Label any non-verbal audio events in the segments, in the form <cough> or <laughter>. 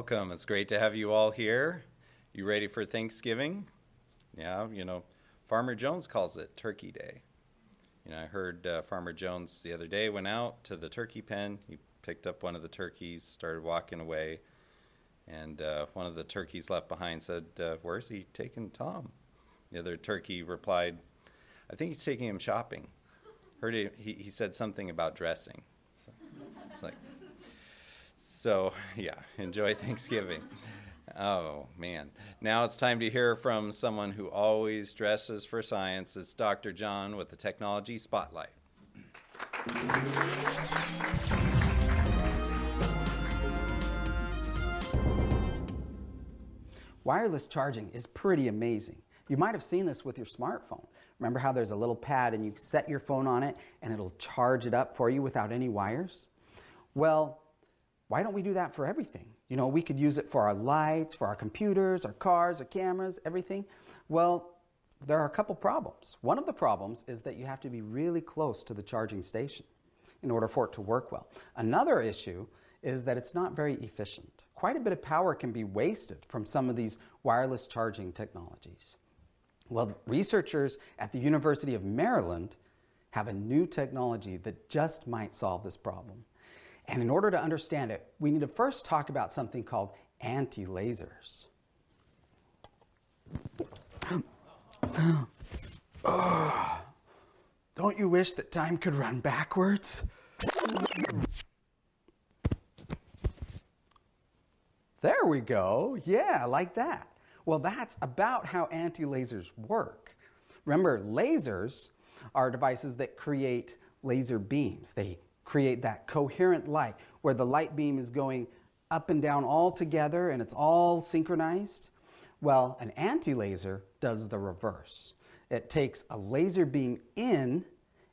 Welcome. It's great to have you all here. You ready for Thanksgiving? Yeah, you know, Farmer Jones calls it Turkey Day. You know, I heard uh, Farmer Jones the other day went out to the turkey pen. He picked up one of the turkeys, started walking away, and uh, one of the turkeys left behind said, uh, Where's he taking Tom? The other turkey replied, I think he's taking him shopping. Heard he, he, he said something about dressing. So, it's like, so <laughs> yeah, enjoy Thanksgiving. Oh, man. Now it's time to hear from someone who always dresses for science. It's Dr. John with the Technology Spotlight. Wireless charging is pretty amazing. You might have seen this with your smartphone. Remember how there's a little pad and you set your phone on it and it'll charge it up for you without any wires? Well, why don't we do that for everything? You know, we could use it for our lights, for our computers, our cars, our cameras, everything. Well, there are a couple problems. One of the problems is that you have to be really close to the charging station in order for it to work well. Another issue is that it's not very efficient. Quite a bit of power can be wasted from some of these wireless charging technologies. Well, researchers at the University of Maryland have a new technology that just might solve this problem. And in order to understand it, we need to first talk about something called anti lasers. don't you wish that time could run backwards? There we go. Yeah, like that. Well, that's about how anti lasers work. Remember, lasers are devices that create laser beams. They create that coherent light where the light beam is going up and down all together and it's all synchronized. Well, an anti laser does the reverse. It takes a laser beam in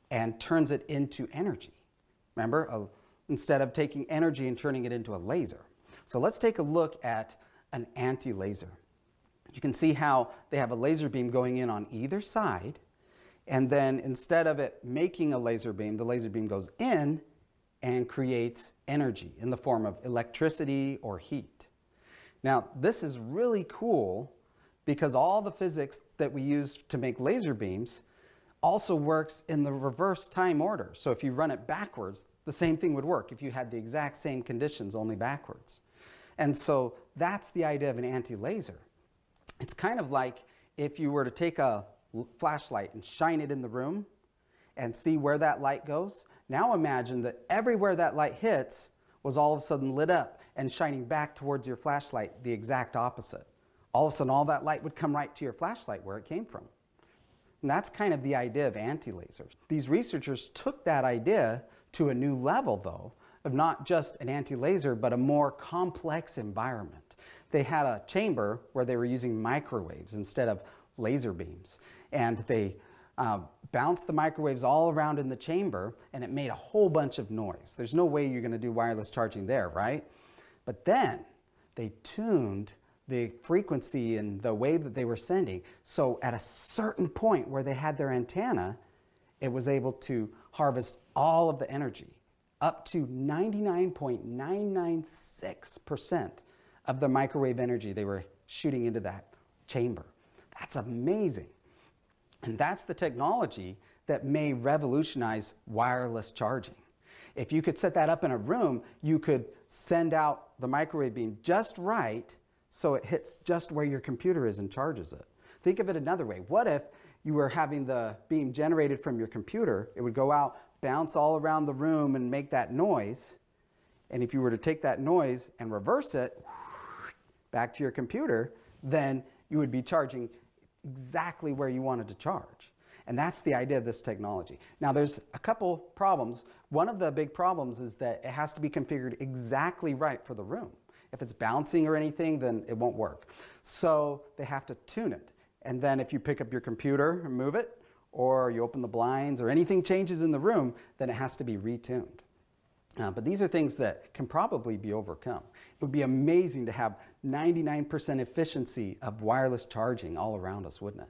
and turns it into energy. Remember, a, instead of taking energy and turning it into a laser. So let's take a look at an anti-laser. You can see how they have a laser beam going in on either side, and then instead of it making a laser beam, the laser beam goes in and creates energy in the form of electricity or heat. Now, this is really cool because all the physics that we use to make laser beams also works in the reverse time order. So if you run it backwards, the same thing would work if you had the exact same conditions, only backwards. And so that's the idea of an anti-laser. It's kind of like if you were to take a flashlight and shine it in the room and see where that light goes. Now imagine that everywhere that light hits was all of a sudden lit up and shining back towards your flashlight, the exact opposite. All of a sudden, all that light would come right to your flashlight where it came from. And that's kind of the idea of anti lasers. These researchers took that idea to a new level, though, of not just an anti-laser, but a more complex environment. They had a chamber where they were using microwaves instead of laser beams. And they uh, bounced the microwaves all around in the chamber, and it made a whole bunch of noise. There's no way you're going to do wireless charging there, right? But then they tuned the frequency and the wave that they were sending. So at a certain point where they had their antenna, it was able to harvest all of the energy up to 99.996% of the microwave energy they were shooting into that chamber. That's amazing. And that's the technology that may revolutionize wireless charging. If you could set that up in a room, you could send out the microwave beam just right so it hits just where your computer is and charges it. Think of it another way. What if you were having the beam generated from your computer? It would go out, bounce all around the room and make that noise. And if you were to take that noise and reverse it back to your computer, then you would be charging exactly where you wanted to charge. And that's the idea of this technology. Now, there's a couple problems. One of the big problems is that it has to be configured exactly right for the room. If it's bouncing or anything, then it won't work. So they have to tune it. And then if you pick up your computer and move it, or you open the blinds, or anything changes in the room, then it has to be retuned. Uh, but these are things that can probably be overcome. It would be amazing to have 99% efficiency of wireless charging all around us, wouldn't it?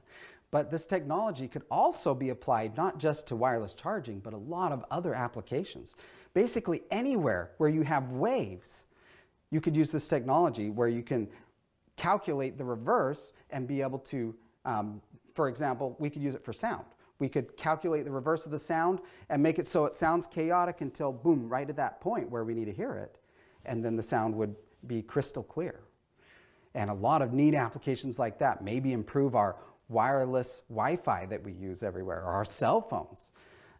But this technology could also be applied not just to wireless charging, but a lot of other applications. Basically, anywhere where you have waves, you could use this technology where you can calculate the reverse and be able to, um, for example, we could use it for sound. We could calculate the reverse of the sound and make it so it sounds chaotic until boom, right at that point where we need to hear it. And then the sound would be crystal clear. And a lot of neat applications like that maybe improve our wireless Wi Fi that we use everywhere or our cell phones.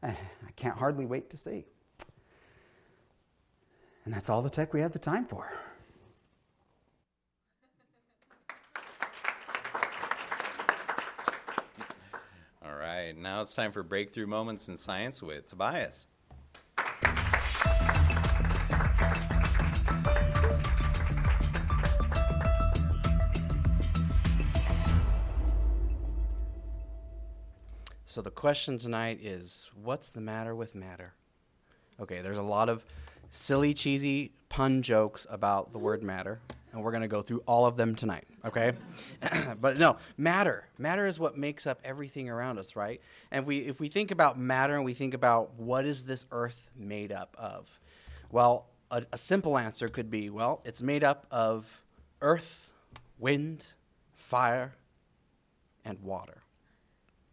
Eh, I can't hardly wait to see. And that's all the tech we have the time for. All right, now it's time for breakthrough moments in science with Tobias. So the question tonight is what's the matter with matter? Okay, there's a lot of silly, cheesy pun jokes about the word matter, and we're going to go through all of them tonight, okay? <clears throat> but no, matter. Matter is what makes up everything around us, right? And we if we think about matter and we think about what is this earth made up of? Well, a, a simple answer could be, well, it's made up of earth, wind, fire, and water.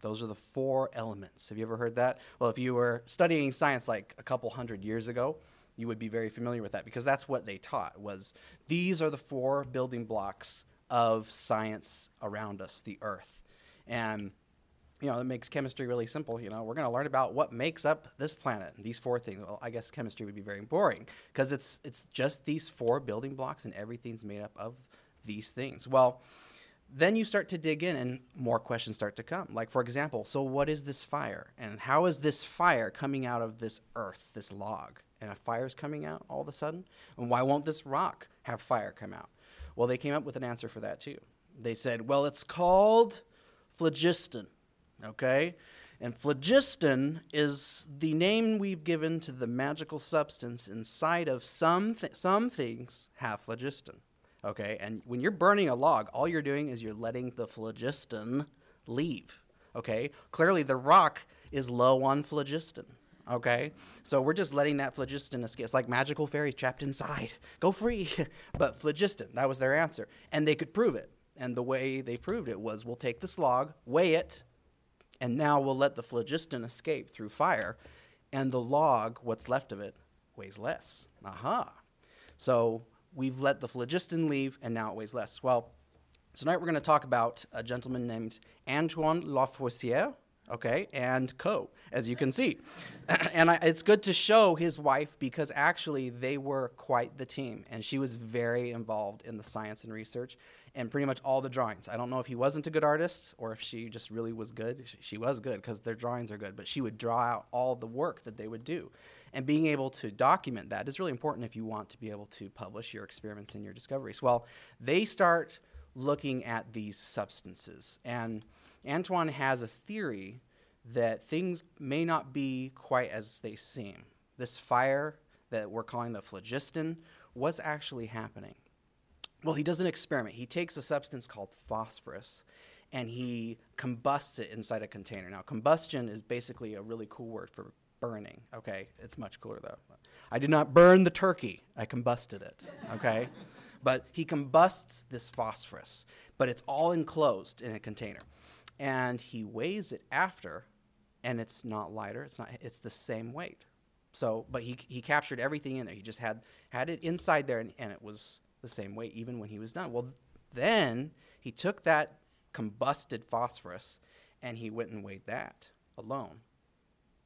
Those are the four elements. Have you ever heard that? Well, if you were studying science like a couple hundred years ago, you would be very familiar with that because that's what they taught was these are the four building blocks of science around us, the earth. And you know, it makes chemistry really simple. You know, we're going to learn about what makes up this planet. These four things. Well, I guess chemistry would be very boring because it's it's just these four building blocks and everything's made up of these things. Well, then you start to dig in and more questions start to come. Like, for example, so what is this fire? And how is this fire coming out of this earth, this log? And a fire is coming out all of a sudden? And why won't this rock have fire come out? Well, they came up with an answer for that too. They said, well, it's called phlogiston, okay? And phlogiston is the name we've given to the magical substance inside of some, th- some things have phlogiston okay? And when you're burning a log, all you're doing is you're letting the phlogiston leave, okay? Clearly, the rock is low on phlogiston, okay? So we're just letting that phlogiston escape. It's like magical fairies trapped inside. Go free. <laughs> but phlogiston, that was their answer. And they could prove it. And the way they proved it was we'll take this log, weigh it, and now we'll let the phlogiston escape through fire, and the log, what's left of it, weighs less. Aha. So we've let the phlogiston leave, and now it weighs less. Well, tonight we're going to talk about a gentleman named Antoine Lavoisier, okay, and co, as you can see. <clears throat> and I, it's good to show his wife because actually they were quite the team, and she was very involved in the science and research and pretty much all the drawings. I don't know if he wasn't a good artist or if she just really was good. She was good because their drawings are good, but she would draw out all the work that they would do. And being able to document that is really important if you want to be able to publish your experiments and your discoveries. Well, they start looking at these substances. And Antoine has a theory that things may not be quite as they seem. This fire that we're calling the phlogiston, what's actually happening? Well, he does an experiment. He takes a substance called phosphorus and he combusts it inside a container. Now, combustion is basically a really cool word for burning. Okay, it's much cooler though. I did not burn the turkey, I combusted it. Okay, but he combusts this phosphorus, but it's all enclosed in a container. And he weighs it after, and it's not lighter, it's, not, it's the same weight. So, but he, he captured everything in there. He just had, had it inside there, and, and it was the same weight even when he was done. Well, then he took that combusted phosphorus and he went and weighed that alone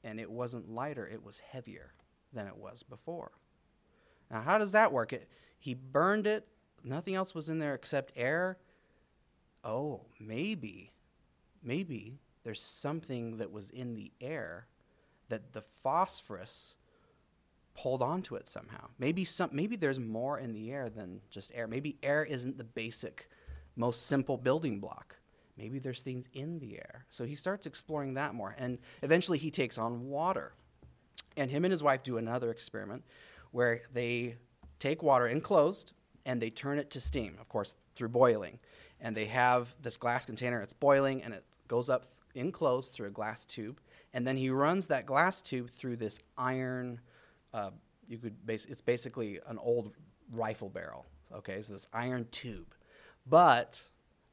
and it wasn't lighter, it was heavier than it was before. Now, how does that work? It, he burned it, nothing else was in there except air. Oh, maybe, maybe there's something that was in the air that the phosphorus pulled onto it somehow. Maybe some maybe there's more in the air than just air. Maybe air isn't the basic most simple building block maybe there's things in the air. So he starts exploring that more. And eventually he takes on water. And him and his wife do another experiment where they take water enclosed and they turn it to steam, of course, through boiling. And they have this glass container, it's boiling, and it goes up enclosed through a glass tube. And then he runs that glass tube through this iron, uh, you could base, it's basically an old rifle barrel. Okay, so this iron tube. But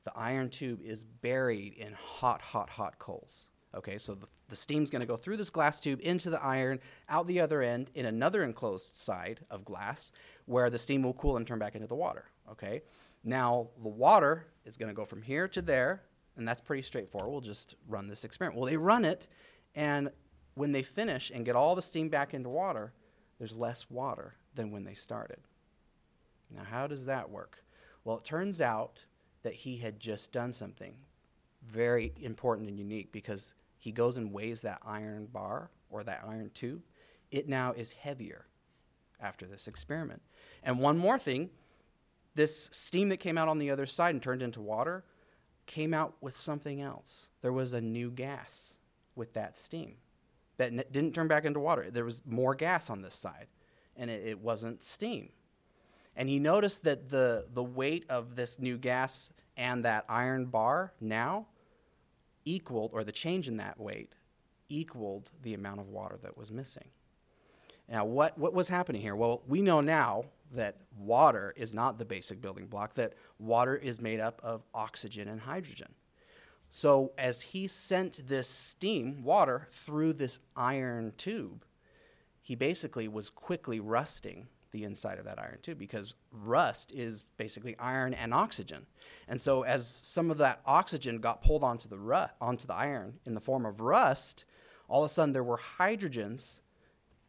the iron tube is buried in hot, hot, hot coals. Okay, so the, the steam's going to go through this glass tube into the iron, out the other end in another enclosed side of glass, where the steam will cool and turn back into the water. Okay, now the water is going to go from here to there, and that's pretty straightforward. We'll just run this experiment. Well, they run it, and when they finish and get all the steam back into water, there's less water than when they started. Now, how does that work? Well, it turns out that he had just done something very important and unique because he goes and weighs that iron bar or that iron tube. It now is heavier after this experiment. And one more thing this steam that came out on the other side and turned into water came out with something else. There was a new gas with that steam that didn't turn back into water. There was more gas on this side, and it, it wasn't steam. And he noticed that the, the weight of this new gas and that iron bar now equaled, or the change in that weight equaled the amount of water that was missing. Now, what, what was happening here? Well, we know now that water is not the basic building block, that water is made up of oxygen and hydrogen. So, as he sent this steam, water, through this iron tube, he basically was quickly rusting the inside of that iron tube because rust is basically iron and oxygen. And so, as some of that oxygen got pulled onto the, ru- onto the iron in the form of rust, all of a sudden there were hydrogens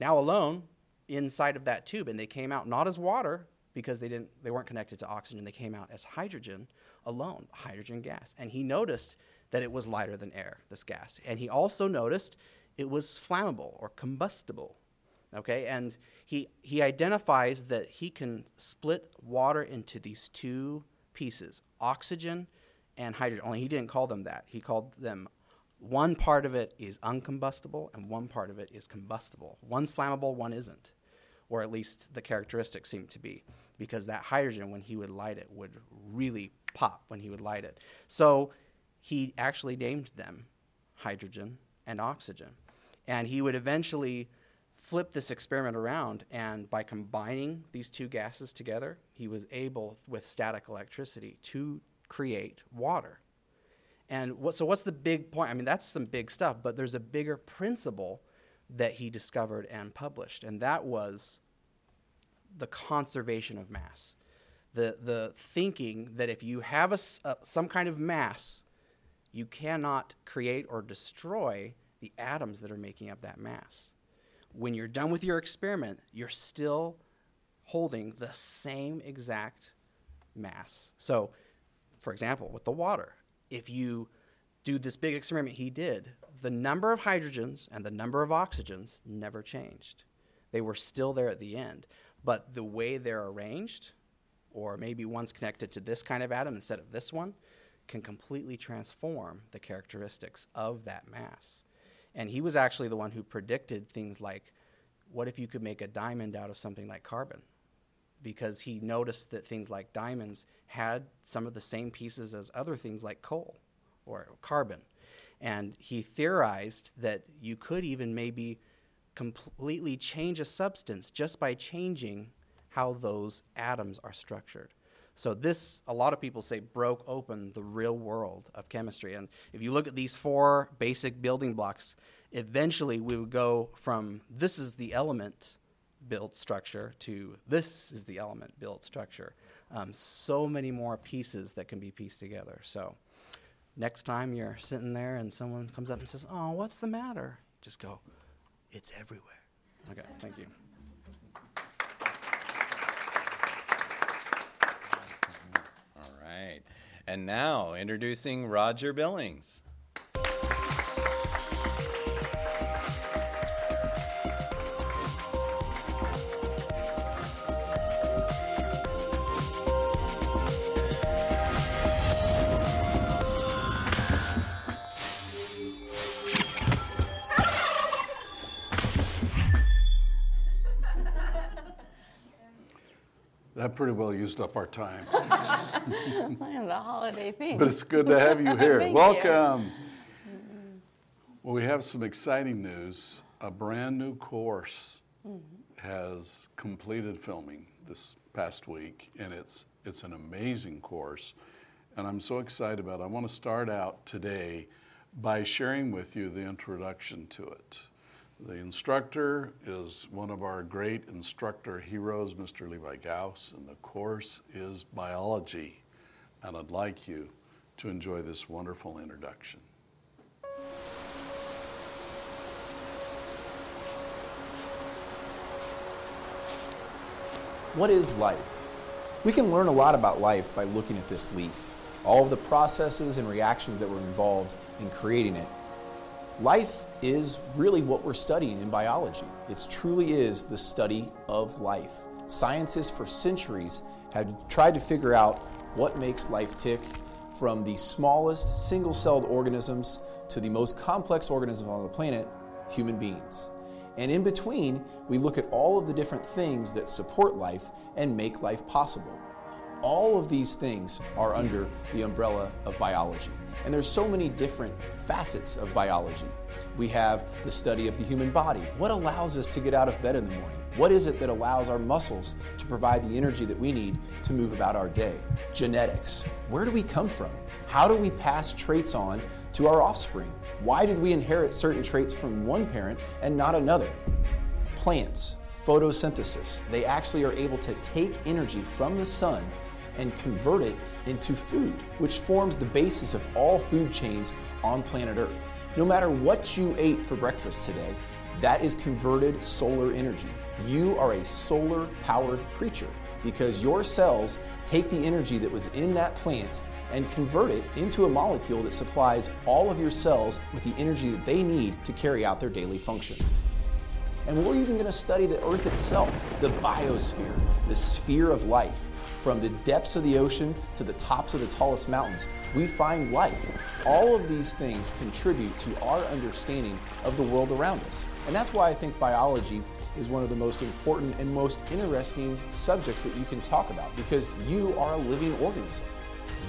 now alone inside of that tube and they came out not as water because they didn't they weren't connected to oxygen. They came out as hydrogen alone hydrogen gas. And he noticed that it was lighter than air this gas. And he also noticed it was flammable or combustible okay and he he identifies that he can split water into these two pieces oxygen and hydrogen only he didn't call them that he called them one part of it is uncombustible and one part of it is combustible. One's flammable, one isn't. Or at least the characteristics seem to be, because that hydrogen, when he would light it, would really pop when he would light it. So he actually named them hydrogen and oxygen. And he would eventually flip this experiment around, and by combining these two gases together, he was able, with static electricity, to create water. And what, so, what's the big point? I mean, that's some big stuff, but there's a bigger principle that he discovered and published, and that was the conservation of mass. The, the thinking that if you have a, some kind of mass, you cannot create or destroy the atoms that are making up that mass. When you're done with your experiment, you're still holding the same exact mass. So, for example, with the water, if you do this big experiment he did, the number of hydrogens and the number of oxygens never changed. They were still there at the end. But the way they're arranged, or maybe one's connected to this kind of atom instead of this one, can completely transform the characteristics of that mass. And he was actually the one who predicted things like what if you could make a diamond out of something like carbon? because he noticed that things like diamonds had some of the same pieces as other things like coal or carbon. And he theorized that you could even maybe completely change a substance just by changing how those atoms are structured. So this, a lot of people say, broke open the real world of chemistry. And if you look at these four basic building blocks, eventually we would go from this is the element built structure to this is the element built structure. Um, so many more pieces that can be pieced together. So next time you're sitting there and someone comes up and says, "Oh, what's the matter?" Just go, "It's everywhere." Okay, thank you. All right. And now introducing Roger Billings. Pretty well used up our time. <laughs> the holiday theme. But it's good to have you <laughs> here. Thank you. Welcome. Well, we have some exciting news. A brand new course mm-hmm. has completed filming. this past week, and it's, it's an amazing course. And I'm so excited about it. I want to start out today by sharing with you the introduction to it. The instructor is one of our great instructor heroes, Mr. Levi Gauss, and the course is biology. And I'd like you to enjoy this wonderful introduction. What is life? We can learn a lot about life by looking at this leaf, all of the processes and reactions that were involved in creating it. Life is really what we're studying in biology. It truly is the study of life. Scientists for centuries have tried to figure out what makes life tick from the smallest single celled organisms to the most complex organism on the planet, human beings. And in between, we look at all of the different things that support life and make life possible. All of these things are under the umbrella of biology. And there's so many different facets of biology. We have the study of the human body. What allows us to get out of bed in the morning? What is it that allows our muscles to provide the energy that we need to move about our day? Genetics. Where do we come from? How do we pass traits on to our offspring? Why did we inherit certain traits from one parent and not another? Plants, photosynthesis. They actually are able to take energy from the sun and convert it into food, which forms the basis of all food chains on planet Earth. No matter what you ate for breakfast today, that is converted solar energy. You are a solar powered creature because your cells take the energy that was in that plant and convert it into a molecule that supplies all of your cells with the energy that they need to carry out their daily functions. And we're even going to study the Earth itself, the biosphere, the sphere of life. From the depths of the ocean to the tops of the tallest mountains, we find life. All of these things contribute to our understanding of the world around us. And that's why I think biology is one of the most important and most interesting subjects that you can talk about because you are a living organism.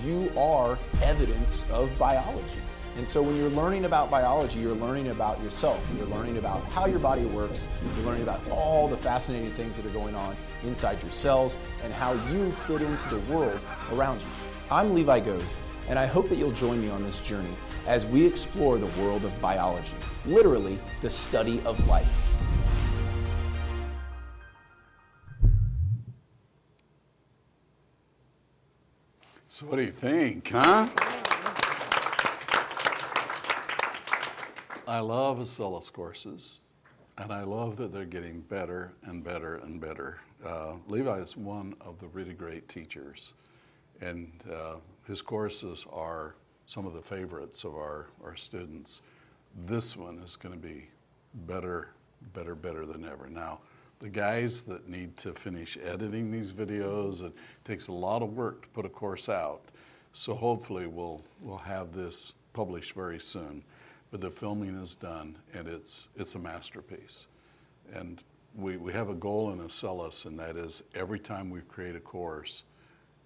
You are evidence of biology. And so when you're learning about biology, you're learning about yourself. You're learning about how your body works. You're learning about all the fascinating things that are going on inside your cells and how you fit into the world around you. I'm Levi Goes, and I hope that you'll join me on this journey as we explore the world of biology, literally the study of life. So, what do you think, huh? I love Acellus courses, and I love that they're getting better and better and better. Uh, Levi is one of the really great teachers, and uh, his courses are some of the favorites of our, our students. This one is going to be better, better, better than ever. Now, the guys that need to finish editing these videos, it takes a lot of work to put a course out. So hopefully we'll, we'll have this published very soon. But the filming is done and it's, it's a masterpiece. And we, we have a goal in Acellus, and that is every time we create a course,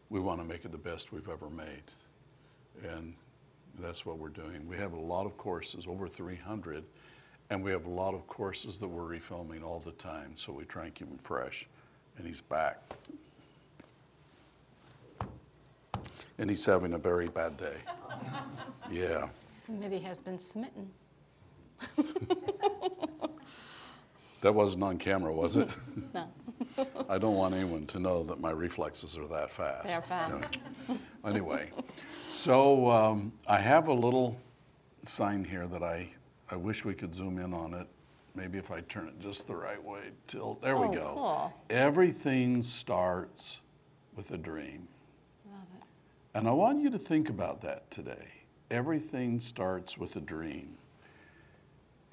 we want to make it the best we've ever made. And that's what we're doing. We have a lot of courses, over 300, and we have a lot of courses that we're refilming all the time, so we try and keep them fresh. And he's back. And he's having a very bad day. <laughs> Yeah. Somebody has been smitten. <laughs> That wasn't on camera, was it? <laughs> No, I don't want anyone to know that my reflexes are that fast. they're fast. Anyway, so um, I have a little sign here that I, I wish we could zoom in on it. Maybe if I turn it just the right way, tilt. There we Oh, go. cool. Everything starts with a dream. And I want you to think about that today. Everything starts with a dream.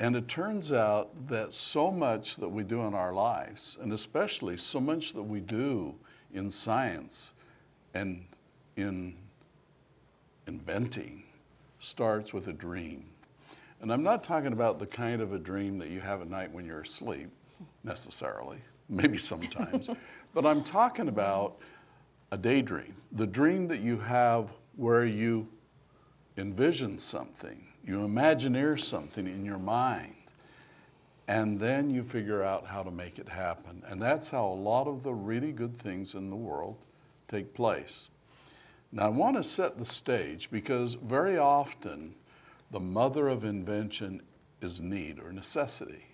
And it turns out that so much that we do in our lives, and especially so much that we do in science and in inventing, starts with a dream. And I'm not talking about the kind of a dream that you have at night when you're asleep, necessarily, maybe sometimes, <laughs> but I'm talking about a daydream, the dream that you have where you envision something, you imagineer something in your mind. and then you figure out how to make it happen. And that's how a lot of the really good things in the world take place. Now, I want to set the stage because very often the mother of invention is need or necessity.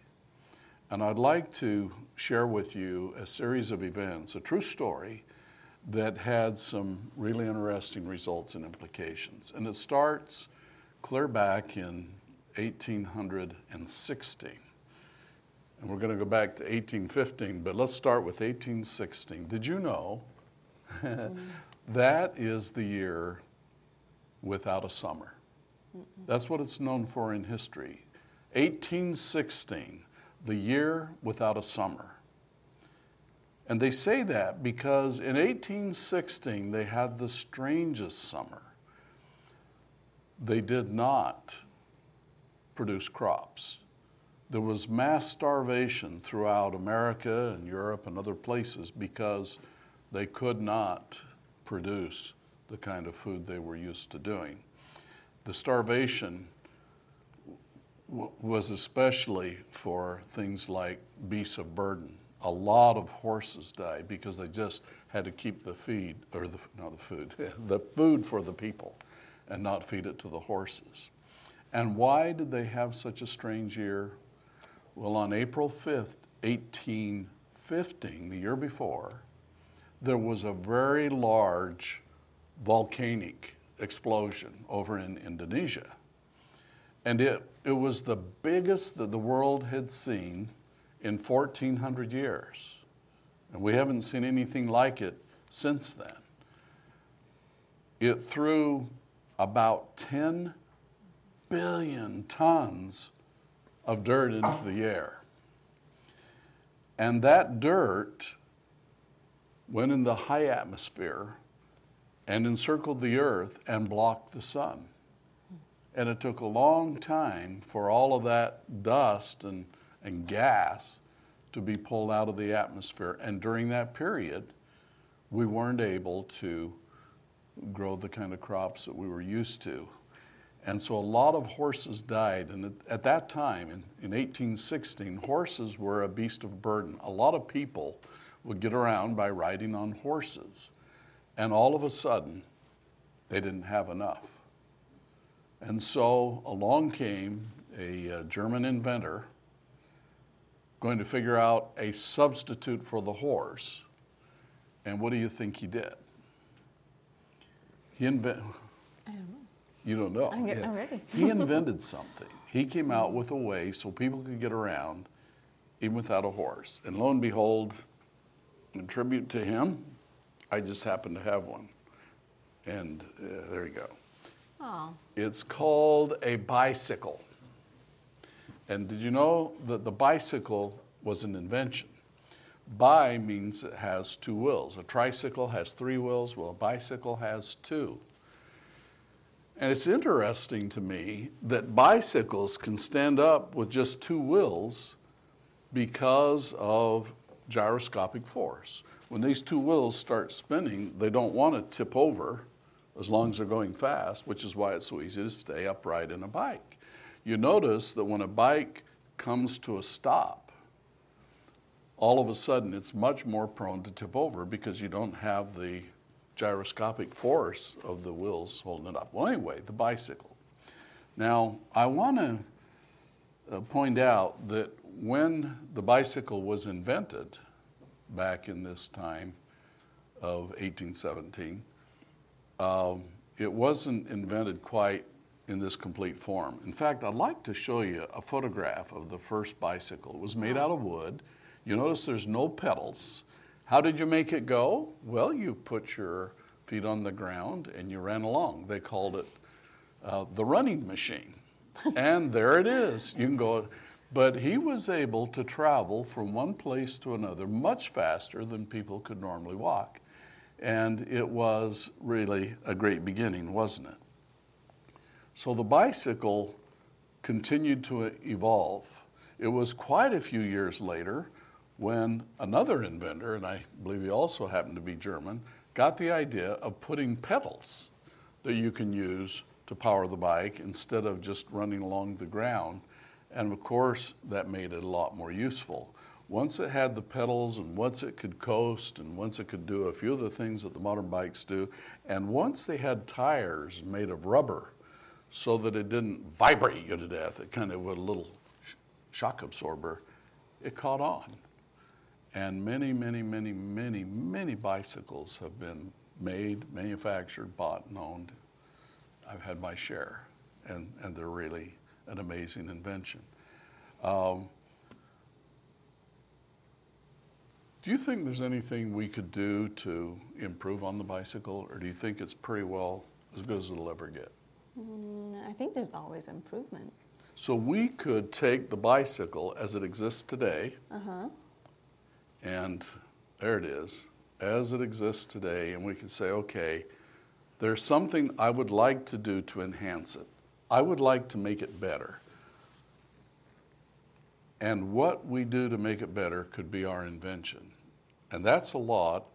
And I'd like to share with you a series of events, a true story that had some really interesting results and implications. And it starts clear back in 1816. And we're going to go back to 1815, but let's start with 1816. Did you know <laughs> that is the year without a summer? That's what it's known for in history. 1816, the year without a summer. And they say that because in 1816 they had the strangest summer. They did not produce crops. There was mass starvation throughout America and Europe and other places because they could not produce the kind of food they were used to doing. The starvation was especially for things like beasts of burden. A lot of horses died because they just had to keep the feed, or the, not the food, <laughs> the food for the people and not feed it to the horses. And why did they have such a strange year? Well, on April 5th, 1815, the year before, there was a very large volcanic explosion over in Indonesia. And it, it was the biggest that the world had seen in 1400 years. And we haven't seen anything like it since then. It threw about 10 billion tons of dirt into the air. And that dirt went in the high atmosphere and encircled the earth and blocked the sun. And it took a long time for all of that dust and, and gas to be pulled out of the atmosphere. And during that period, we weren't able to grow the kind of crops that we were used to. And so a lot of horses died. And at, at that time, in, in 1816, horses were a beast of burden. A lot of people would get around by riding on horses. And all of a sudden, they didn't have enough. And so along came a, uh, German inventor going to figure out a substitute for the horse. And what do you think he did? He invented. I don't know. You don't know. I'm get- I'm ready. he invented something. He came out with a way so people could get around even without a horse. And lo and behold, in tribute to him, I just happen to have one. And uh, there you go. Oh, It's called a bicycle. And did you know that the bicycle was an invention? Bi means it has two wheels. A tricycle has three wheels, well, a bicycle has two. And it's interesting to me that bicycles can stand up with just two wheels because of gyroscopic force. When these two wheels start spinning, they don't want to tip over as long as they're going fast, which is why it's so easy to stay upright in a bike. You notice that when a bike comes to a stop, all of a sudden it's much more prone to tip over because you don't have the gyroscopic force of the wheels holding it up. Well, anyway, the bicycle. Now, I want to uh, point out that when the bicycle was invented back in this time of 1817, um, it wasn't invented quite in this complete form. In fact, I'd like to show you a photograph of the first bicycle. It was made out of wood. You notice there's no pedals. How did you make it go? Well, you put your feet on the ground and you ran along. They called it uh, the running machine. <laughs> and there it is. You can go. But he was able to travel from one place to another much faster than people could normally walk. And it was really a great beginning, wasn't it? So the bicycle continued to evolve. It was quite a few years later when another inventor, and I believe he also happened to be German, got the idea of putting pedals that you can use to power the bike instead of just running along the ground. And of course, that made it a lot more useful. Once it had the pedals, and once it could coast, and once it could do a few of the things that the modern bikes do, and once they had tires made of rubber so that it didn't vibrate you to death, it kind of with a little sh- shock absorber, it caught on. And many, many, many, many, many bicycles have been made, manufactured, bought, and owned. I've had my share, and, and they're really an amazing invention. Um, do you think there's anything we could do to improve on the bicycle, or do you think it's pretty well as good as it'll ever get? Mm, I think there's always improvement. So we could take the bicycle as it exists today, and there it is, as it exists today, and we could say, okay, there's something I would like to do to enhance it. I would like to make it better. And what we do to make it better could be our invention. And that's a lot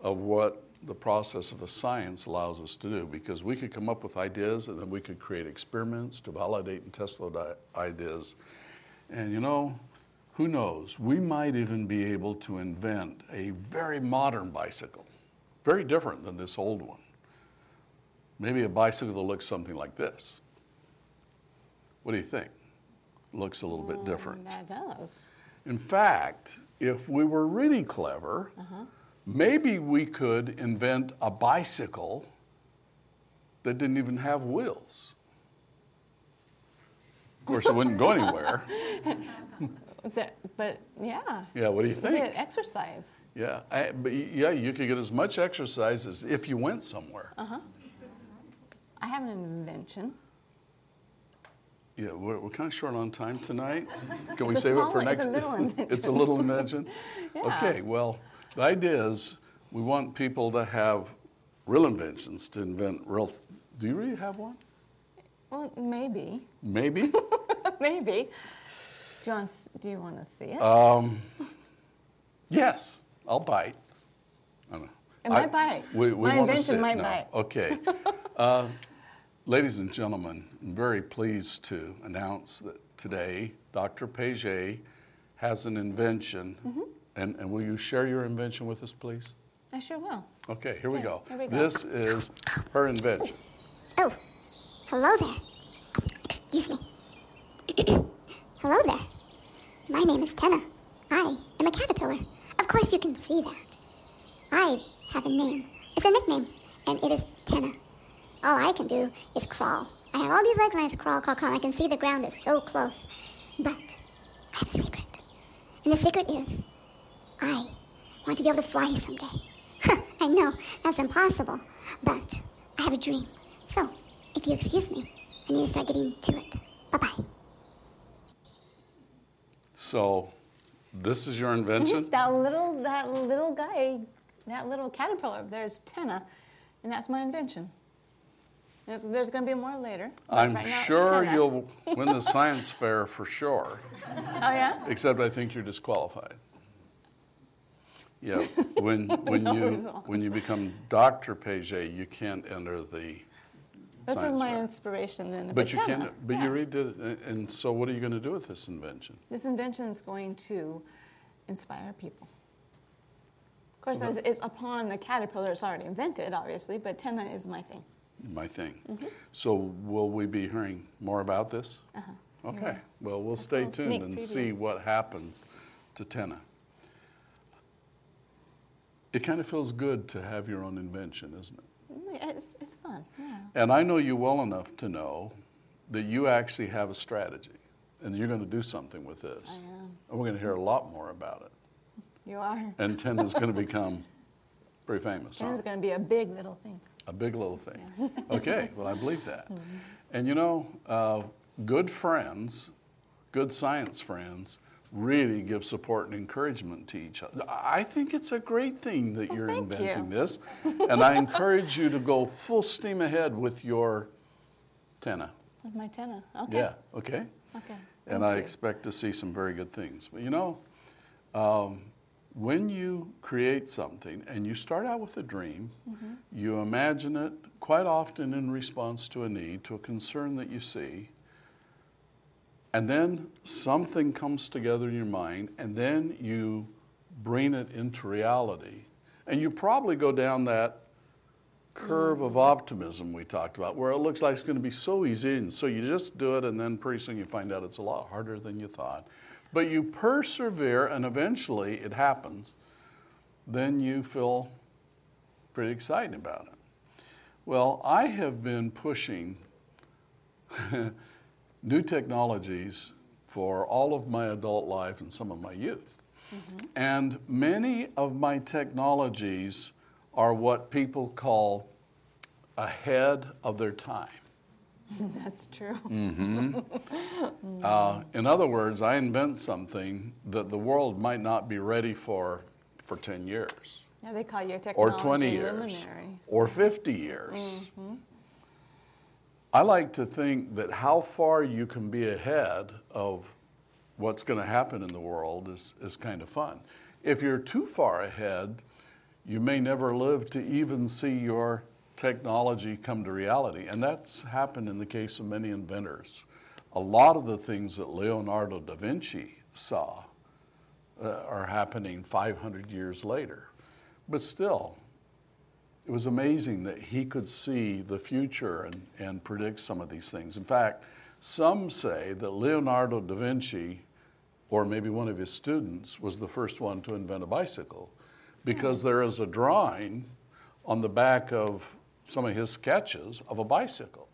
of what the process of a science allows us to do because we could come up with ideas and then we could create experiments to validate and test those ideas. And you know, who knows? We might even be able to invent a very modern bicycle, very different than this old one. Maybe a bicycle that looks something like this. What do you think? Looks a little bit mm, different. That does. In fact, if we were really clever, uh-huh. Maybe we could invent a bicycle that didn't even have wheels. Of course, it wouldn't go anywhere. <laughs> That, but yeah. Yeah, what do you think? get exercise. Yeah, I, but yeah, you could get as much exercise as if you went somewhere. Uh huh. I have an invention. Yeah, we're, we're kind of short on time tonight. <laughs> Can we It's a save it for one, it's next? a little invention. <laughs> it's a little invention. Yeah. Okay, well, the idea is we want people to have real inventions to invent real. Do you really have one? Well, maybe. Maybe. <laughs> maybe. Do you want? Do you want to see it? um, yes, I'll bite. I don't know. It might bite. We, we My want invention might now. bite. Okay. <laughs> uh, ladies and gentlemen, I'm very pleased to announce that today Dr. Paget has an invention. Mm-hmm. And, and will you share your invention with us, please? I sure will. Okay, here we go. here we go. This is her invention. Oh, hello there. Excuse me. <clears throat> hello there. My name is Tenna. I am a caterpillar. Of course, you can see that. I have a name. It's a nickname, and it is Tenna. All I can do is crawl. I have all these legs, and I just crawl, crawl, crawl. I can see the ground is so close. But I have a secret. And the secret is I want to be able to fly someday. <laughs> I know, that's impossible. But I have a dream. So, if you excuse me, I need to start getting to it. Bye bye. So, this is your invention? That little, that little guy, that little caterpillar. There's Tenna, and that's my invention. There's, there's going to be more later. I'm right sure you'll win the science fair for sure. <laughs> Oh yeah. Except I think you're disqualified. Yeah, <laughs> when, when No you, results. when you become Dr. Paget, you can't enter the This is my fair. inspiration then. But you can't. but yeah. you read it, and- so what are you gonna do with this invention? This invention is going to inspire people. Of course, it's, it's upon a caterpillar. It's already invented, obviously, but Tenna is my thing. My thing. Mm-hmm. So will we be hearing more about this? Uh-huh. Okay, well, we'll stay tuned and preview. see what happens to Tenna. It kind of feels good to have your own invention, isn't it? Mm, It's, it's fun. Yeah. And I know you well enough to know that you actually have a strategy and you're going to do something with this. I am. And we're going to hear a lot more about it. You are. And Tenna's going to become pretty famous. huh? Tenna's going to be a big little thing. A big little thing. Okay, well, I believe that. Mm-hmm. <laughs> And you know, uh, good friends, good science friends, really give support and encouragement to each other. I think it's a great thing that you're inventing you. this. And I encourage you to go full steam ahead with your Tenna. With my Tenna. Okay. Yeah, okay? Okay. And Thank I you. expect to see some very good things. But you know, um, when you create something and you start out with a dream, Mm-hmm. you imagine it quite often in response to a need, to a concern that you see. And then something comes together in your mind, and then you bring it into reality. And you probably go down that curve of optimism we talked about, where it looks like it's going to be so easy, and so you just do it, and then pretty soon you find out it's a lot harder than you thought. But you persevere, and eventually it happens. Then you feel pretty excited about it. Well, I have been pushing <laughs> new technologies for all of my adult life and some of my youth. Mm-hmm. And many of my technologies are what people call ahead of their time. <laughs> That's true. Mm-hmm. <laughs> Uh, in other words, I invent something that the world might not be ready for for 10 years Yeah, they call you a or 20 years luminary. or 50 years. Mm-hmm. I like to think that how far you can be ahead of what's going to happen in the world is, is kind of fun. If you're too far ahead, you may never live to even see your technology come to reality. And that's happened in the case of many inventors. A lot of the things that Leonardo da Vinci saw uh, are happening 500 years later. But still, it was amazing that he could see the future and, and predict some of these things. In fact, some say that Leonardo da Vinci, or maybe one of his students, was the first one to invent a bicycle because there is a drawing on the back of some of his sketches of a bicycle.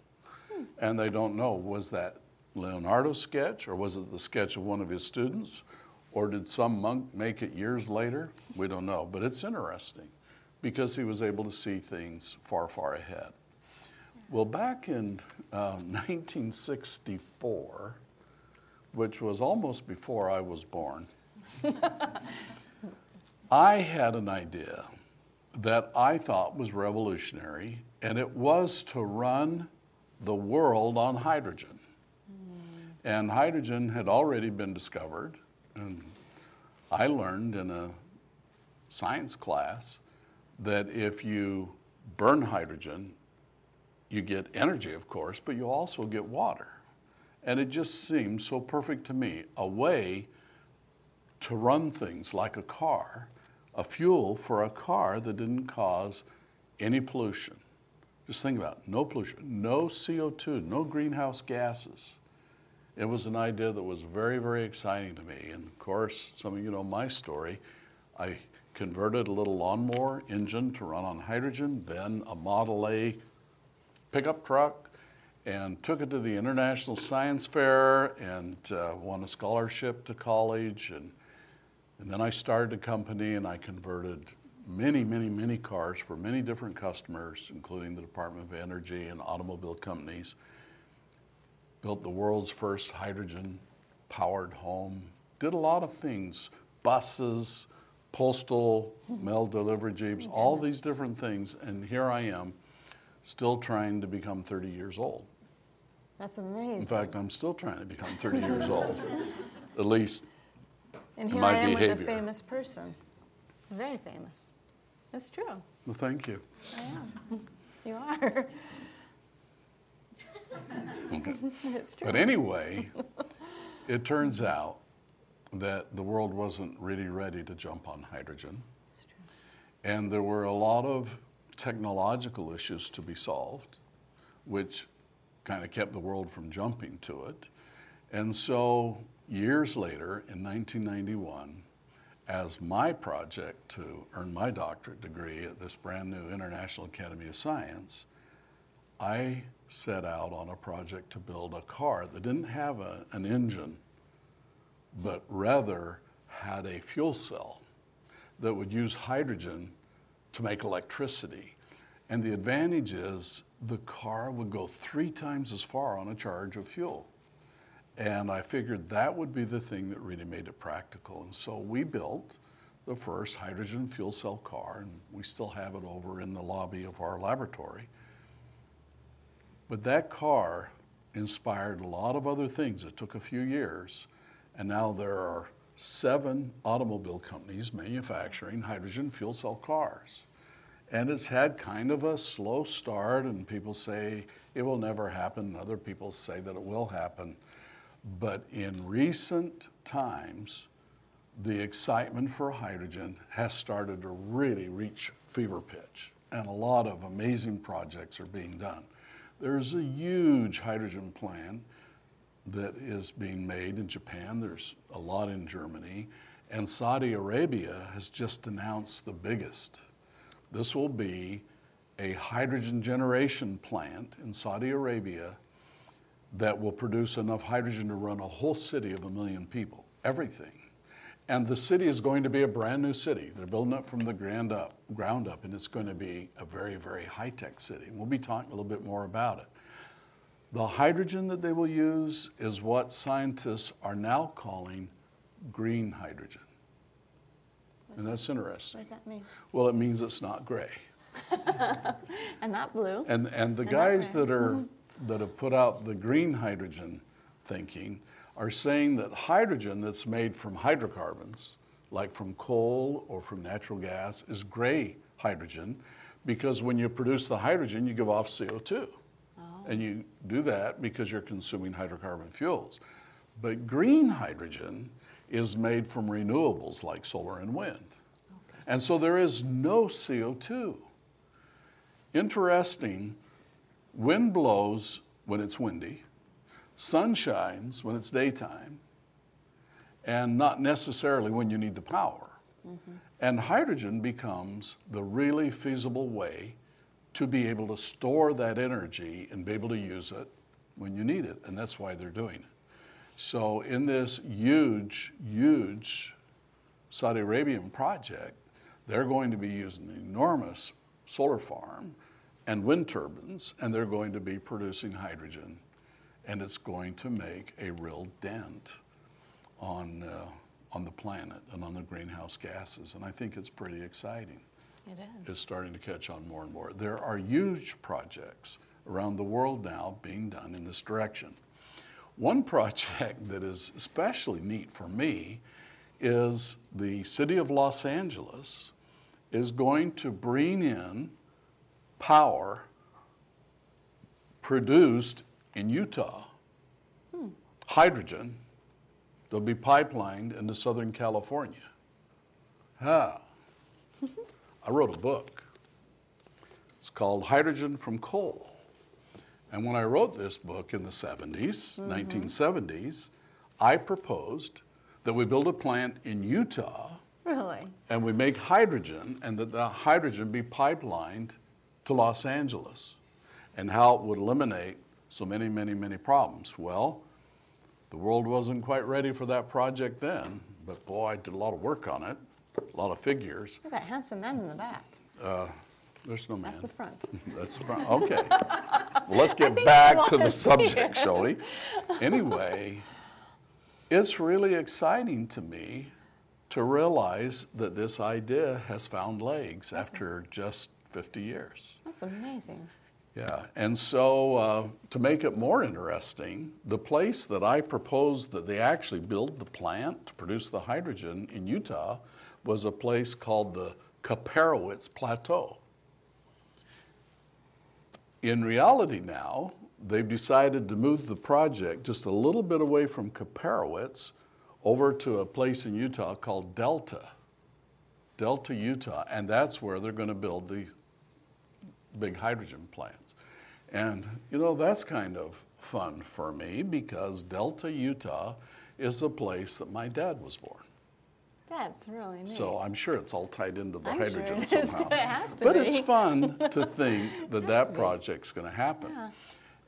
And they don't know was that Leonardo's sketch or was it the sketch of one of his students or did some monk make it years later? We don't know, but it's interesting because he was able to see things far, far ahead. Well, back in <laughs> uh, 1964, which was almost before I was born, <laughs> I had an idea that I thought was revolutionary, and it was to run the world on hydrogen. And hydrogen had already been discovered, and I learned in a science class that if you burn hydrogen, you get energy, of course, but you also get water. And it just seemed so perfect to me a way to run things like a car, a fuel for a car that didn't cause any pollution. Just think about it no pollution, no CO2, no greenhouse gases. It was an idea that was very, very exciting to me. And of course, some of you know my story. I converted a little lawnmower engine to run on hydrogen, then a Model A pickup truck, and took it to the International Science Fair and uh, won a scholarship to college. And, and then I started a company and I converted many, many, many cars for many different customers, including the Department of Energy and automobile companies. Built the world's first hydrogen powered home. Did a lot of things buses, postal, mail delivery jeeps, oh, all these different things. And here I am, still trying to become 30 years old. That's amazing. In fact, I'm still trying to become 30 years old, <laughs> at least. and here I am with a famous person. Very famous. That's true. Well, thank you. I am. <laughs> You are. <laughs> it's true. But anyway, it turns out that the world wasn't really ready to jump on hydrogen. And there were a lot of technological issues to be solved, which kind of kept the world from jumping to it. And so, years later, in 1991, as my project to earn my doctorate degree at this brand new International Academy of Science, I set out on a project to build a car that didn't have a, an engine, but rather had a fuel cell that would use hydrogen to make electricity. And the advantage is the car would go three times as far on a charge of fuel. And I figured that would be the thing that really made it practical. And so we built the first hydrogen fuel cell car, and we still have it over in the lobby of our laboratory. But that car inspired a lot of other things. It took a few years, and now there are seven automobile companies manufacturing hydrogen fuel cell cars. And it's had kind of a slow start, and people say it will never happen. Other people say that it will happen. But in recent times, the excitement for hydrogen has started to really reach fever pitch, and a lot of amazing projects are being done. There's a huge hydrogen plant that is being made in Japan, there's a lot in Germany, and Saudi Arabia has just announced the biggest. This will be a hydrogen generation plant in Saudi Arabia that will produce enough hydrogen to run a whole city of a million people, everything. And the city is going to be a brand new city. They're building it from the ground up, ground up, and it's going to be a very, very high tech city. And We'll be talking a little bit more about it. The hydrogen that they will use is what scientists are now calling green hydrogen. And that's What interesting. What does that mean? Well, it means it's not gray. <laughs> And not blue. And, and the And guys that are, mm-hmm. that have put out the green hydrogen thinking are saying that hydrogen that's made from hydrocarbons, like from coal or from natural gas, is gray hydrogen because when you produce the hydrogen, you give off CO2. And you do that because you're consuming hydrocarbon fuels. But green hydrogen is made from renewables like solar and wind. And so there is no CO2. Interesting, wind blows when it's windy, sun shines when it's daytime, and not necessarily when you need the power. Mm-hmm. And hydrogen becomes the really feasible way to be able to store that energy and be able to use it when you need it. And that's why they're doing it. So, in this huge, huge Saudi Arabian project, they're going to be using an enormous solar farm and wind turbines, and they're going to be producing hydrogen. And it's going to make a real dent on, uh, on the planet and on the greenhouse gases. And I think it's pretty exciting. It It's is. starting to catch on more and more. There are huge projects around the world now being done in this direction. One project that is especially neat for me is the city of Los Angeles is going to bring in power produced in Utah, hydrogen, they'll be pipelined into Southern California. Ah, I wrote a book. It's called Hydrogen from Coal. And when I wrote this book in the 70s, 1970s, mm-hmm. I proposed that we build a plant in Utah Really? and we make hydrogen and that the hydrogen be pipelined to Los Angeles and how it would eliminate so many, many, many problems. Well, the world wasn't quite ready for that project then, but boy, I did a lot of work on it, a lot of figures. Look at that handsome man in the back. There's no man. That's the front. <laughs> That's the front. Okay. Well, let's <laughs> get back to the subject, shall we? <laughs> Anyway, it's really exciting to me to realize that this idea has found legs after just 50 years. That's amazing. Yeah, and so uh, to make it more interesting, the place that I proposed that they actually build the plant to produce the hydrogen in Utah was a place called the Kaiparowits Plateau. In reality, now, they've decided to move the project just a little bit away from Kaiparowits over to a place in Utah called Delta. Delta, Utah, and that's where they're going to build the big hydrogen plants. And, you know, that's kind of fun for me because Delta, Utah is the place that my dad was born. That's really neat. So I'm sure it's all tied into the I'm sure hydrogen it is. <laughs> somehow. It has to but be. it's fun to <laughs> think that that project's going to happen.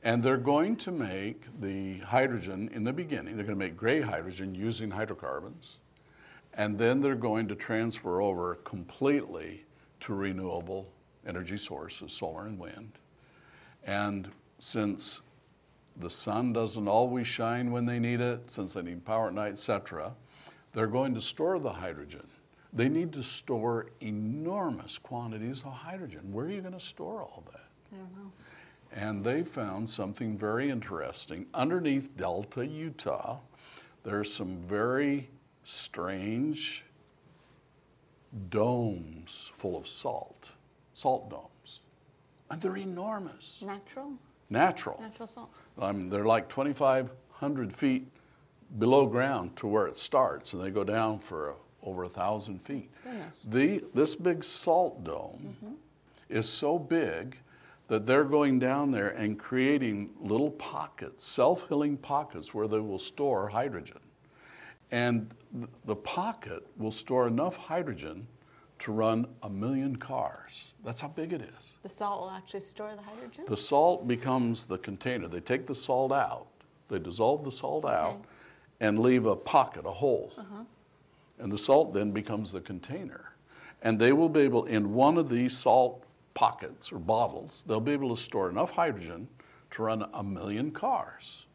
And they're going to make the hydrogen in the beginning, they're going to make gray hydrogen using hydrocarbons. And then they're going to transfer over completely to renewable energy sources, solar and wind. And since the sun doesn't always shine when they need it, since they need power at night, etc., they're going to store the hydrogen. They need to store enormous quantities of hydrogen. Where are you going to store all that? I don't know. And they found something very interesting. Underneath Delta, Utah, there are some very strange domes full of salt, salt domes. And they're enormous, Natural? natural. Natural salt. I mean, they're like 2,500 feet below ground to where it starts, and they go down for uh, over a thousand feet. Goodness. The, this big salt dome is so big that they're going down there and creating little pockets, self healing pockets, where they will store hydrogen. And th- the pocket will store enough hydrogen to run a million cars. That's how big it is. The salt will actually store the hydrogen? The salt becomes the container. They take the salt out, they dissolve the salt out, and leave a pocket, a hole. And the salt then becomes the container. And they will be able, in one of these salt pockets or bottles, they'll be able to store enough hydrogen to run a million cars.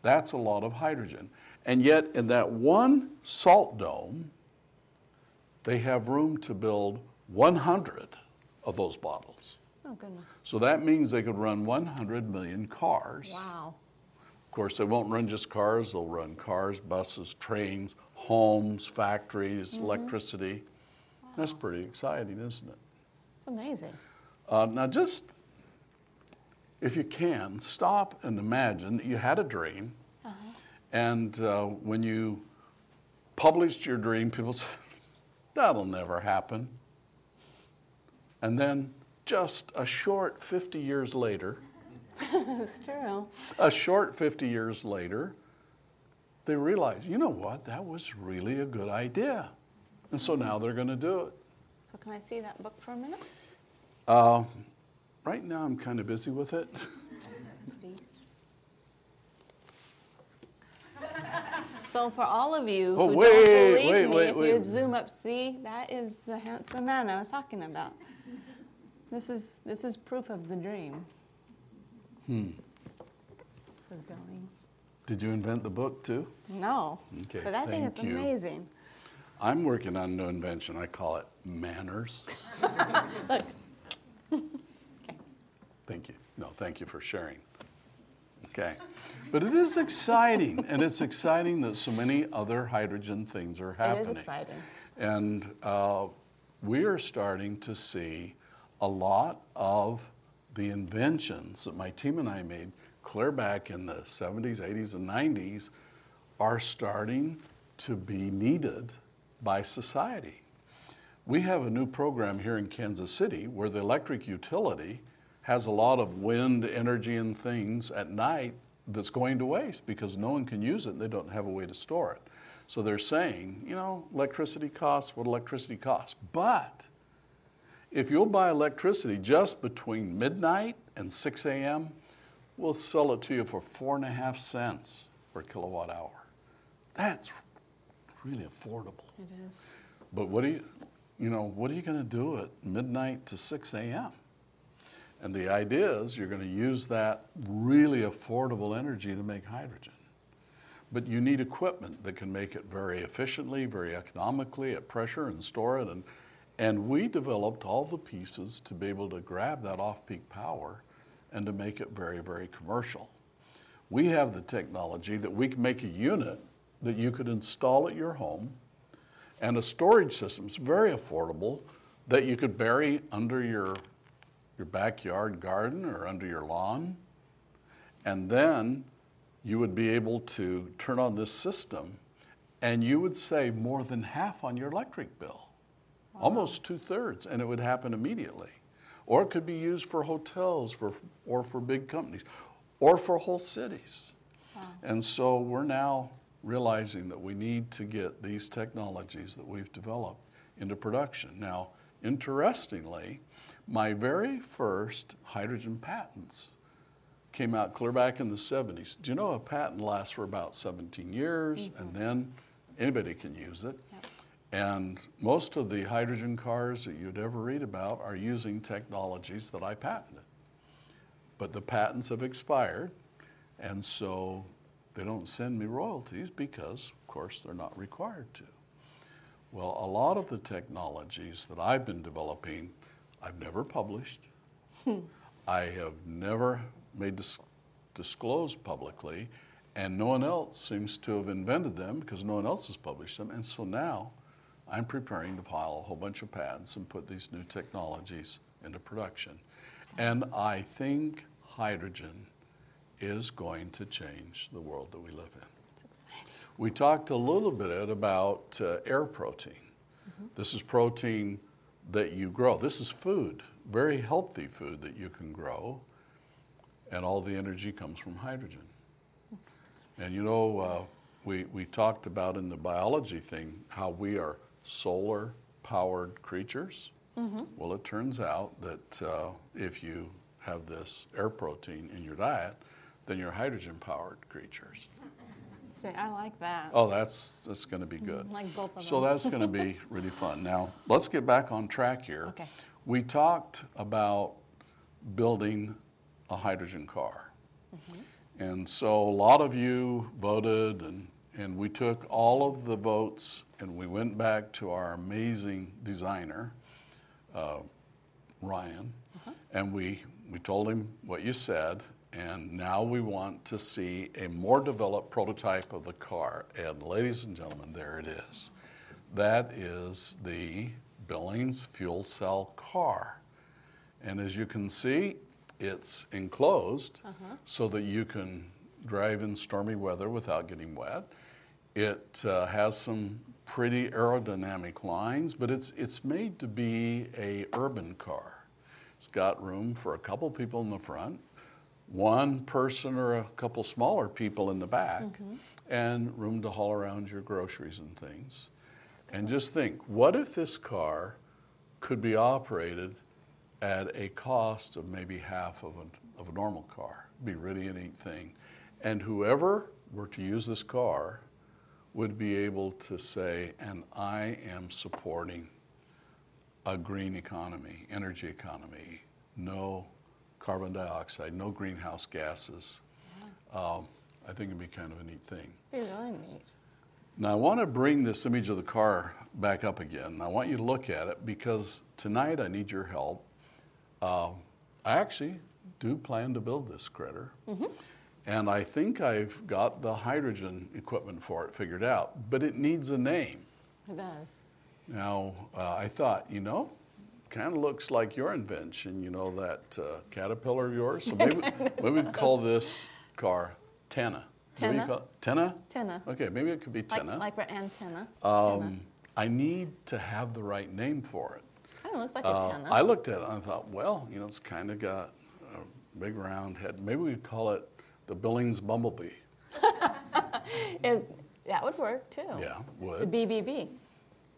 That's a lot of hydrogen. And yet, in that one salt dome, they have room to build 100 of those bottles. Oh, goodness. So that means they could run 100 million cars. Wow. Of course, they won't run just cars, they'll run cars, buses, trains, homes, factories, electricity. That's pretty exciting, isn't it? It's amazing. Uh, now, just if you can, stop and imagine that you had a dream, and uh, when you published your dream, people said, <laughs> That'll never happen. And then, just a short 50 years later, <laughs> It's true. a short 50 years later, they realize, you know what, that was really a good idea. And so now they're going to do it. So, can I see that book for a minute? Uh, right now, I'm kind of busy with it. Please. <laughs> So for all of you Oh, who wait, don't believe wait, me, wait, if you zoom up, see that is the handsome man I was talking about. This is this is proof of the dream. Hmm. For the Billings. Did you invent the book too? No. Okay, But I think it's you. amazing. I'm working on a new invention. I call it manners. <laughs> Look. Thank you. No, thank you for sharing. Okay. But it is exciting, and it's exciting that so many other hydrogen things are happening. It is exciting. And uh, we are starting to see a lot of the inventions that my team and I made clear back in the 70s, 80s, and 90s are starting to be needed by society. We have a new program here in Kansas City where the electric utility has a lot of wind energy and things at night that's going to waste because no one can use it and they don't have a way to store it. So they're saying, you know, electricity costs what electricity costs. But if you'll buy electricity just between midnight and 6 a.m., we'll sell it to you for four and a half cents per kilowatt hour. That's really affordable. It is. But what do you, you know, what are you going to do at midnight to 6 a.m.? And the idea is you're going to use that really affordable energy to make hydrogen. But you need equipment that can make it very efficiently, very economically at pressure and store it. And, and we developed all the pieces to be able to grab that off peak power and to make it very, very commercial. We have the technology that we can make a unit that you could install at your home and a storage system. It's very affordable that you could bury under your, your backyard garden or under your lawn. And then you would be able to turn on this system and you would save more than half on your electric bill, almost two thirds, and it would happen immediately. Or it could be used for hotels for, or for big companies or for whole cities. And so we're now realizing that we need to get these technologies that we've developed into production. Now, interestingly, my very first hydrogen patents came out clear back in the 70s. Do you know a patent lasts for about 17 years mm-hmm. and then anybody can use it? And most of the hydrogen cars that you'd ever read about are using technologies that I patented. But the patents have expired, and so they don't send me royalties because, of course, they're not required to. Well, a lot of the technologies that I've been developing, I've never published. Hmm. I have never made dis- disclosed publicly, and no one else seems to have invented them because no one else has published them. And so now I'm preparing to file a whole bunch of patents and put these new technologies into production. And I think hydrogen is going to change the world that we live in. It's exciting. we talked a little bit about uh, air protein. This is protein that you grow. This is food, very healthy food that you can grow, and all the energy comes from hydrogen. And you know, uh, we, we talked about in the biology thing how we are solar powered creatures. Well, it turns out that uh, if you have this air protein in your diet, then you're hydrogen powered creatures. See, I like that. Oh, that's, that's going to be good. Like both of So them. that's going to be <laughs> really fun. Now, let's get back on track here. Okay. We talked about building a hydrogen car. Mm-hmm. And so a lot of you voted, and, and we took all of the votes and we went back to our amazing designer, uh, Ryan, Uh-huh. and we, we told him what you said. And now we want to see a more developed prototype of the car. And ladies and gentlemen, there it is. That is the Billings fuel cell car. And as you can see, it's enclosed so that you can drive in stormy weather without getting wet. It uh, has some pretty aerodynamic lines, but it's, it's made to be a urban car. It's got room for a couple people in the front, one person or a couple smaller people in the back, and room to haul around your groceries and things. And just think what if this car could be operated at a cost of maybe half of a, of a normal car? Be really a neat thing. And whoever were to use this car would be able to say, and I am supporting a green economy, energy economy, no carbon dioxide, no greenhouse gases. Um, I think it'd be kind of a neat thing. Be really neat. Now, I want to bring this image of the car back up again. I want you to look at it because tonight I need your help. Uh, I actually do plan to build this critter. And I think I've got the hydrogen equipment for it figured out, but it needs a name. It does. Now, uh, I thought, you know, kind of looks like your invention, you know, that uh, caterpillar of yours. So maybe, <laughs> maybe we could call this car Tenna. Is that you Tenna? call it? Tenna? Tenna. Okay, maybe it could be Like, Tenna. like for antenna. Um, I need to have the right name for it. Kind of looks like a Uh, tenna. I looked at it and I thought, well, you know, it's kind of got a big round head. Maybe we could call it the Billings Bumblebee. <laughs> It, that would work too. Yeah, would. The. BBB.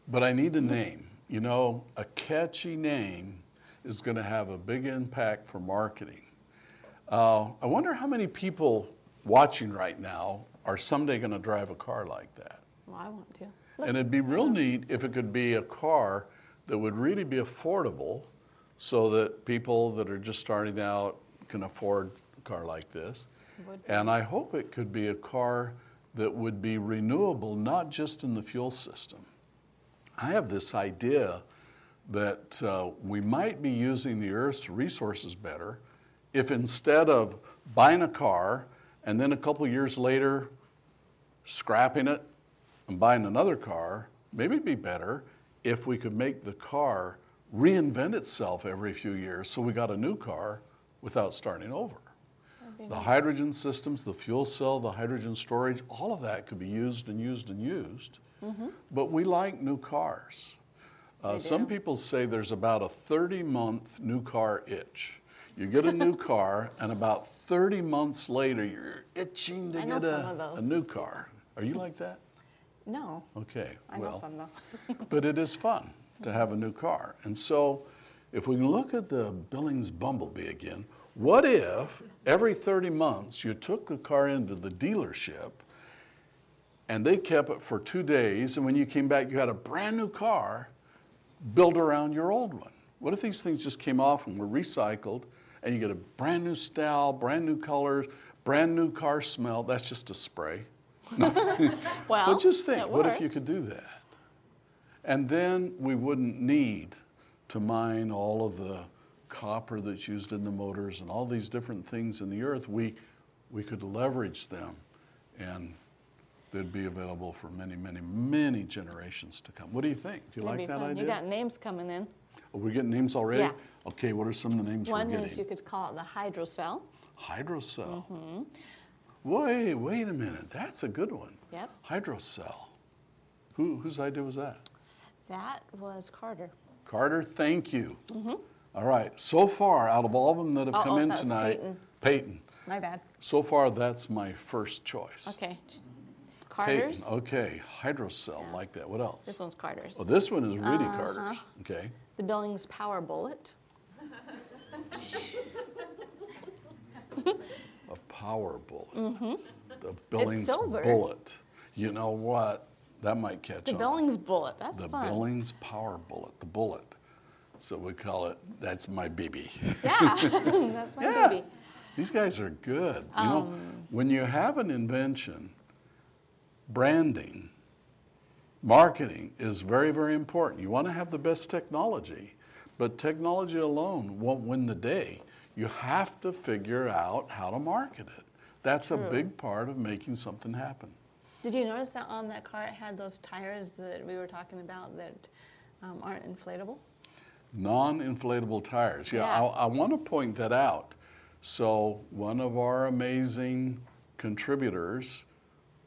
But I need a name. You know, a catchy name is going to have a big impact for marketing. Uh, I wonder how many people watching right now are someday going to drive a car like that. Well, I want to. And it'd be real neat if it could be a car that would really be affordable so that people that are just starting out can afford a car like this. And I hope it could be a car that would be renewable, not just in the fuel system. I have this idea that uh, we might be using the Earth's resources better if instead of buying a car and then a couple years later scrapping it and buying another car, maybe it'd be better if we could make the car reinvent itself every few years so we got a new car without starting over. The hydrogen systems, the fuel cell, the hydrogen storage, all of that could be used and used and used. But we like new cars. Uh, some people say there's about a 30 month new car itch. You get a new <laughs> car, and about 30 months later, you're itching to I get a, a new car. Are you like that? No. Okay. I know well, some though. <laughs> but it is fun to have a new car. And so, if we look at the Billings Bumblebee again, what if every 30 months you took the car into the dealership and they kept it for two days, and when you came back, you had a brand new car built around your old one? What if these things just came off and were recycled, and you get a brand new style, brand new colors, brand new car smell? That's just a spray. <laughs> Well, But just think, what if you could do that? And then we wouldn't need to mine all of the copper that's used in the motors and all these different things in the earth. We, we could leverage them and they'd be available for many, many, many generations to come. What do you think? Do you That'd like that fun. idea? You got names coming in. Are we getting names already? Yeah. Okay, what are some of the names One we're getting? is you could call it the hydrocell. Hydrocell. Hmm. Wait, wait a minute. That's a good one. Yep. Hydrocell. Who, whose idea was that? That was Carter. Carter, thank you. All right. So far, out of all of them that have Mm-hmm. Oh, come in that was tonight, Peyton. Peyton. My bad. So far, that's my first choice. Okay. Peyton. Carter's. Okay. Hydrocell, like that. What else? This one's Carter's. Oh, this one is really Uh-huh. Carter's. Okay. The Billings Power Bullet. A power bullet. The Billings Mm-hmm. silver. bullet. You know what? That might catch on. The on. Billings Bullet. That's the fun. Billings power bullet. The bullet. So we call it. That's my BB. <laughs> Yeah, <laughs> that's my Yeah. baby. These guys are good. You know, Um, when you have an invention, branding, marketing is very, very important. You want to have the best technology, but technology alone won't win the day. You have to figure out how to market it. That's a big part of making something happen. Did you notice that on that car it had those tires that we were talking about that um, aren't inflatable? Non-inflatable tires. Yeah, Yeah. I, I want to point that out. So one of our amazing contributors,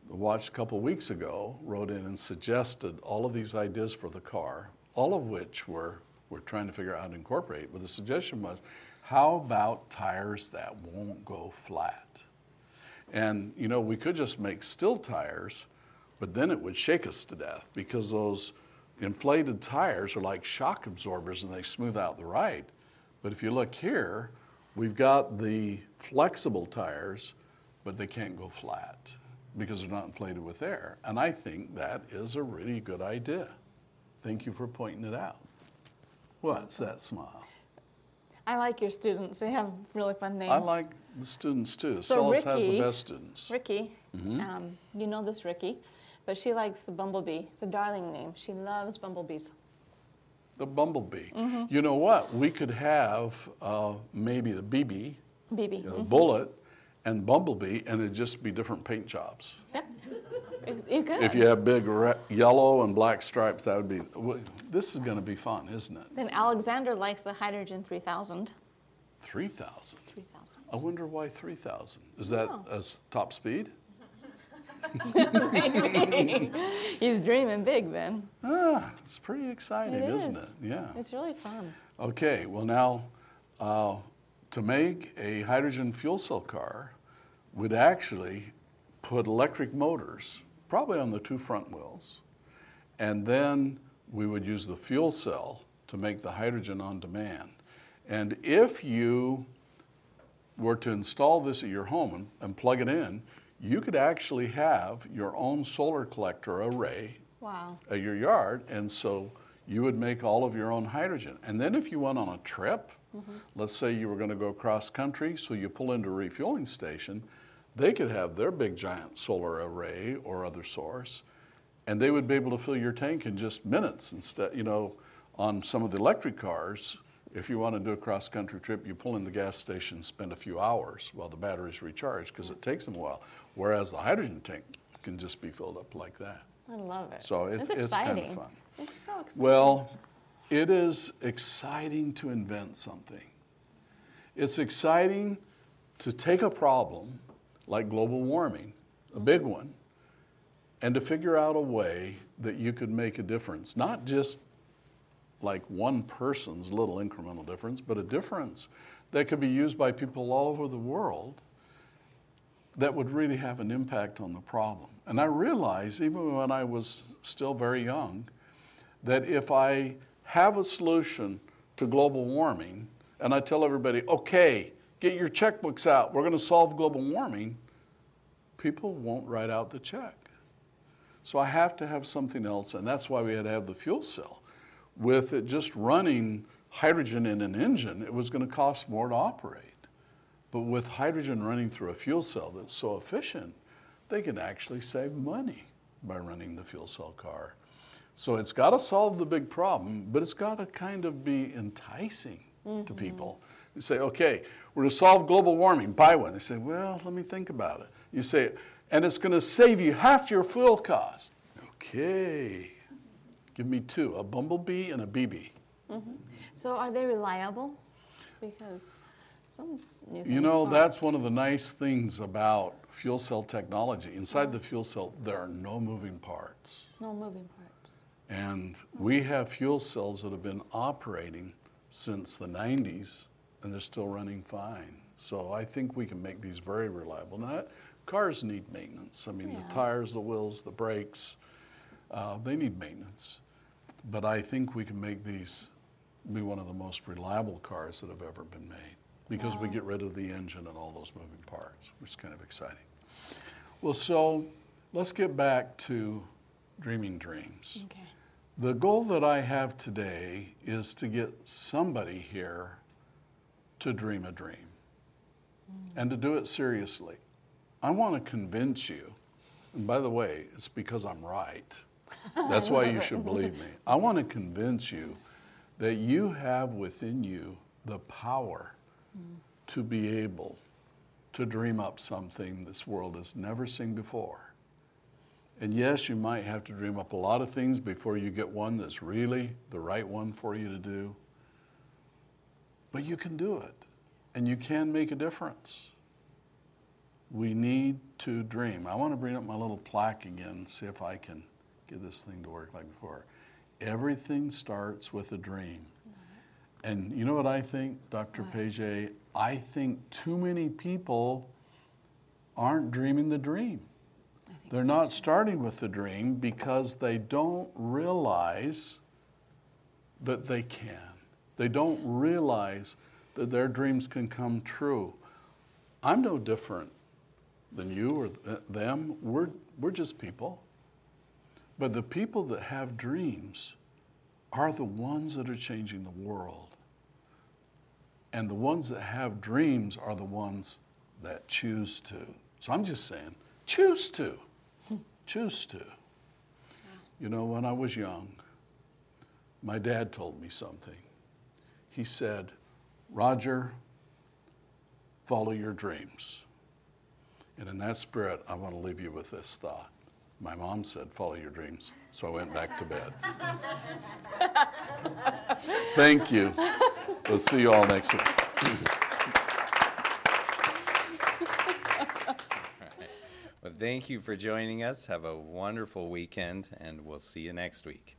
watched a couple weeks ago, wrote in and suggested all of these ideas for the car, all of which we're, we're trying to figure out how to incorporate. But the suggestion was, how about tires that won't go flat? And you know, we could just make still tires, but then it would shake us to death because those inflated tires are like shock absorbers and they smooth out the ride. But if you look here, we've got the flexible tires, but they can't go flat because they're not inflated with air. And I think that is a really good idea. Thank you for pointing it out. What's that smile? I like your students. They have really fun names. I like the students too. So Solus has the best students. Ricky. Mm-hmm. Um, you know this Ricky, but she likes the bumblebee. It's a darling name. She loves bumblebees. The bumblebee. Mm-hmm. You know what? We could have uh, maybe the BB, BB. you know, bullet, and bumblebee, and it'd just be different paint jobs. Yep. You could. If you have big re- yellow and black stripes, that would be. This is going to be fun, isn't it? Then Alexander likes the Hydrogen 3000. Three thousand. 3000. I wonder why three thousand. Is that Oh. as top speed? <laughs> He's dreaming big then. Ah, it's pretty exciting, It isn't it? Yeah. It's really fun. Okay, well, now uh, to make a hydrogen fuel cell car, we'd actually put electric motors, probably on the two front wheels, and then we would use the fuel cell to make the hydrogen on demand. And if you were to install this at your home and, and plug it in, you could actually have your own solar collector array Wow. at your yard, and so you would make all of your own hydrogen. And then if you went on a trip, mm-hmm. let's say you were going to go cross country, so you pull into a refueling station, they could have their big giant solar array or other source, and they would be able to fill your tank in just minutes instead. You know, on some of the electric cars, if you want to do a cross country trip, you pull in the gas station, spend a few hours while the batteries recharge because it takes them a while. Whereas the hydrogen tank can just be filled up like that. I love it. So it's- it's it's kinda exciting. fun. It's so exciting. Well, it is exciting to invent something. It's exciting to take a problem like global warming, a big mm-hmm. one, and to figure out a way that you could make a difference. Not just like one person's little incremental difference, but a difference that could be used by people all over the world that would really have an impact on the problem. And I realized, even when I was still very young, that if I have a solution to global warming and I tell everybody, okay, get your checkbooks out, we're going to solve global warming, people won't write out the check. So I have to have something else, and that's why we had to have the fuel cell. With it just running hydrogen in an engine, it was going to cost more to operate. But with hydrogen running through a fuel cell that's so efficient, they can actually save money by running the fuel cell car. So it's got to solve the big problem, but it's got to kind of be enticing to mm-hmm. people. You say, okay, we're going to solve global warming, buy one. They say, well, let me think about it. You say, and it's going to save you half your fuel cost. Okay, give me two a bumblebee and a BB. Mm-hmm. so are they reliable? Because some new things. You know, that's one of the nice things about fuel cell technology. Inside the fuel cell, there are no moving parts. No moving parts. And we have fuel cells that have been operating since the 90s, and they're still running fine. So I think we can make these very reliable. Now, cars need maintenance. I mean, Yeah. the tires, the wheels, the brakes, uh, they need maintenance. But I think we can make these be one of the most reliable cars that have ever been made because we get rid of the engine and all those moving parts, which is kind of exciting. Well, so let's get back to dreaming dreams. Okay. The goal that I have today is to get somebody here to dream a dream mm. and to do it seriously. I want to convince you, and by the way, it's because I'm right. That's why you should believe me. <laughs> I want to convince you that you have within you the power to be able to dream up something this world has never seen before. And yes, you might have to dream up a lot of things before you get one that's really the right one for you to do. But you can do it, and you can make a difference. We need to dream. I want to bring up my little plaque again, see if I can get this thing to work like before. Everything starts with a dream. And you know what I think, Dr. Page? I think too many people aren't dreaming the dream. They're not starting with the dream because they don't realize that they can. They don't realize that their dreams can come true. I'm no different than you or th- them. We're, we're just people. But the people that have dreams are the ones that are changing the world. And the ones that have dreams are the ones that choose to. So I'm just saying, choose to. choose to. You know, when I was young, my dad told me something. He said, Roger, follow your dreams. And in that spirit, I want to leave you with this thought. My mom said, follow your dreams. So I went back to bed. <laughs> Thank you. We'll see you all next week. <laughs> Well, thank you for joining us. Have a wonderful weekend, and we'll see you next week.